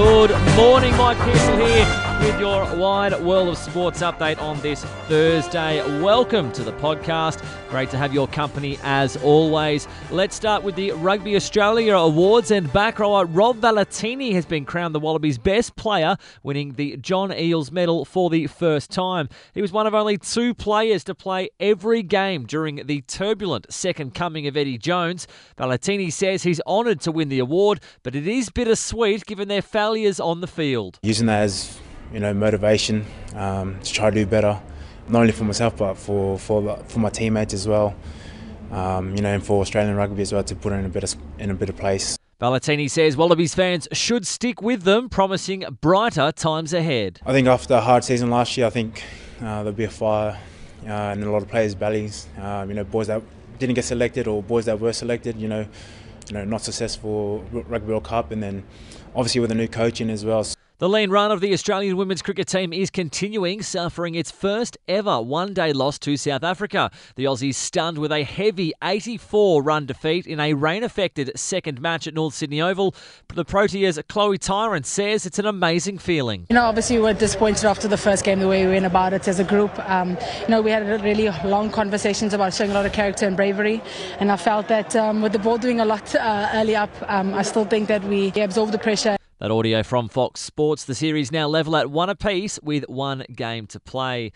Good morning, Mike Pearsall here with your wide world of sports update on this Thursday. Welcome to the podcast. Great to have your company as always. Let's start with the Rugby Australia Awards and back rower Rob Valetini has been crowned the Wallabies best player, winning the John Eales medal for the first time. He was one of only two players to play every game during the turbulent second coming of Eddie Jones. Valetini says he's honoured to win the award, but it is bittersweet given their failures on the field. Using that as you know, motivation um, to try to do better, not only for myself but for for for my teammates as well. Um, you know, and for Australian rugby as well to put in a better in a better place. Valetini says Wallabies fans should stick with them, promising brighter times ahead. I think after a hard season last year, I think uh, there'll be a fire uh, in a lot of players' bellies. Um, you know, boys that didn't get selected or boys that were selected. You know, you know, not successful Rugby World Cup, and then obviously with a new coaching as well. The lean run of the Australian women's cricket team is continuing, suffering its first ever one day loss to South Africa. The Aussies stunned with a heavy 84 run defeat in a rain affected second match at North Sydney Oval. The Proteas' Chloe Tryon says it's an amazing feeling. You know, obviously, we were disappointed after the first game, the way we went about it as a group. Um, you know, we had really long conversations about showing a lot of character and bravery, and I felt that um, with the ball doing a lot uh, early up, um, I still think that we absorbed the pressure. That audio from Fox Sports. The series now level at one apiece with one game to play.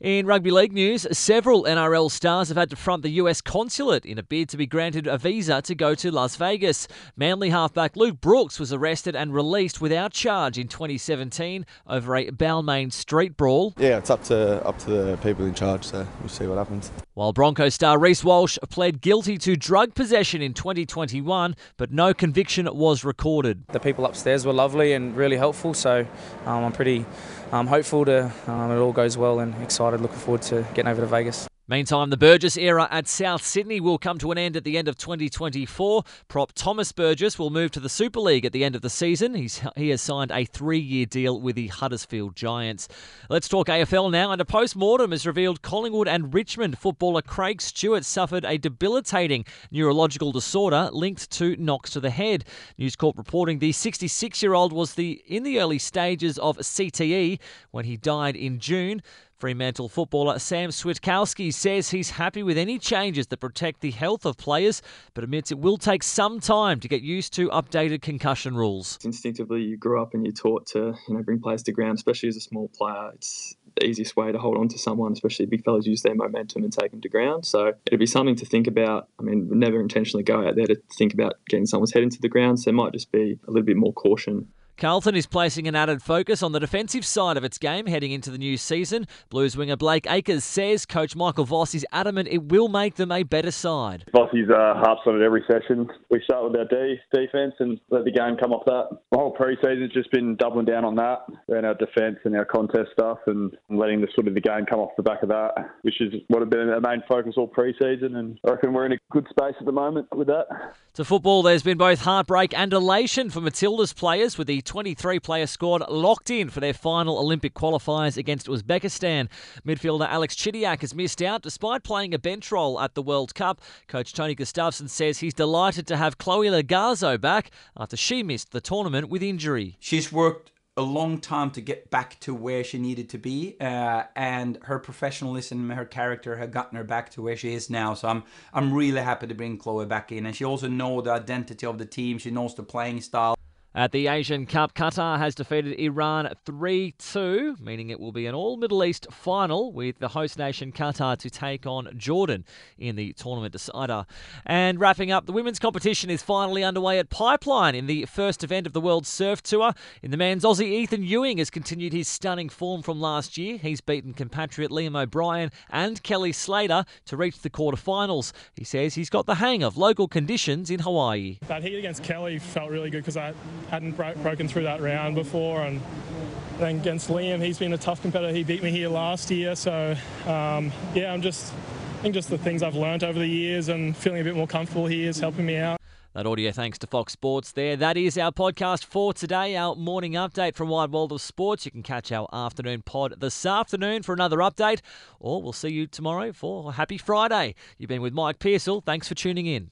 In rugby league news, several NRL stars have had to front the US consulate in a bid to be granted a visa to go to Las Vegas. Manly halfback Luke Brooks was arrested and released without charge in 2017 over a Balmain street brawl. Yeah, it's up to up to the people in charge, so we'll see what happens. While Bronco star Reece Walsh pled guilty to drug possession in 2021, but no conviction was recorded. The people upstairs were lovely and really helpful, so um, I'm pretty I'm hopeful to um, it all goes well and excited. Looking forward to getting over to Vegas. Meantime, the Burgess era at South Sydney will come to an end at the end of 2024. Prop Thomas Burgess will move to the Super League at the end of the season. He's, he has signed a three year deal with the Huddersfield Giants. Let's talk AFL now. And a post mortem has revealed Collingwood and Richmond footballer Craig Stewart suffered a debilitating neurological disorder linked to knocks to the head. News Corp reporting the 66 year old was the in the early stages of CTE when he died in June. Fremantle footballer Sam Switkowski says he's happy with any changes that protect the health of players, but admits it will take some time to get used to updated concussion rules. Instinctively, you grow up and you're taught to you know bring players to ground, especially as a small player. It's the easiest way to hold on to someone, especially big fellas use their momentum and take them to ground. So it'd be something to think about. I mean, never intentionally go out there to think about getting someone's head into the ground, so it might just be a little bit more caution Carlton is placing an added focus on the defensive side of its game heading into the new season. Blues winger Blake Acres says coach Michael Voss is adamant it will make them a better side. Vossi's uh, harps on it every session. We start with our D defence and let the game come off that. The whole pre-season's just been doubling down on that and our defence and our contest stuff and letting the sort of the game come off the back of that, which is what has been our main focus all pre-season. And I reckon we're in a good space at the moment with that. To football, there's been both heartbreak and elation for Matilda's players with the 23 player squad locked in for their final Olympic qualifiers against Uzbekistan. Midfielder Alex Chidiac has missed out despite playing a bench role at the World Cup. Coach Tony Gustafsson says he's delighted to have Chloe Logarzo back after she missed the tournament with injury. She's worked a long time to get back to where she needed to be, uh, and her professionalism, and her character, have gotten her back to where she is now. So I'm I'm really happy to bring Chloe back in, and she also knows the identity of the team. She knows the playing style. At the Asian Cup, Qatar has defeated Iran 3 2, meaning it will be an all Middle East final with the host nation Qatar to take on Jordan in the tournament decider. And wrapping up, the women's competition is finally underway at Pipeline in the first event of the World Surf Tour. In the men's, Aussie Ethan Ewing has continued his stunning form from last year. He's beaten compatriot Liam O'Brien and Kelly Slater to reach the quarterfinals. He says he's got the hang of local conditions in Hawaii. That heat against Kelly felt really good because I hadn't bro- broken through that round before. And then against Liam, he's been a tough competitor. He beat me here last year. So, um, yeah, I'm just, I think just the things I've learned over the years and feeling a bit more comfortable here is helping me out. That audio thanks to Fox Sports there. That is our podcast for today, our morning update from Wide World of Sports. You can catch our afternoon pod this afternoon for another update, or we'll see you tomorrow for Happy Friday. You've been with Mike Pearsall. Thanks for tuning in.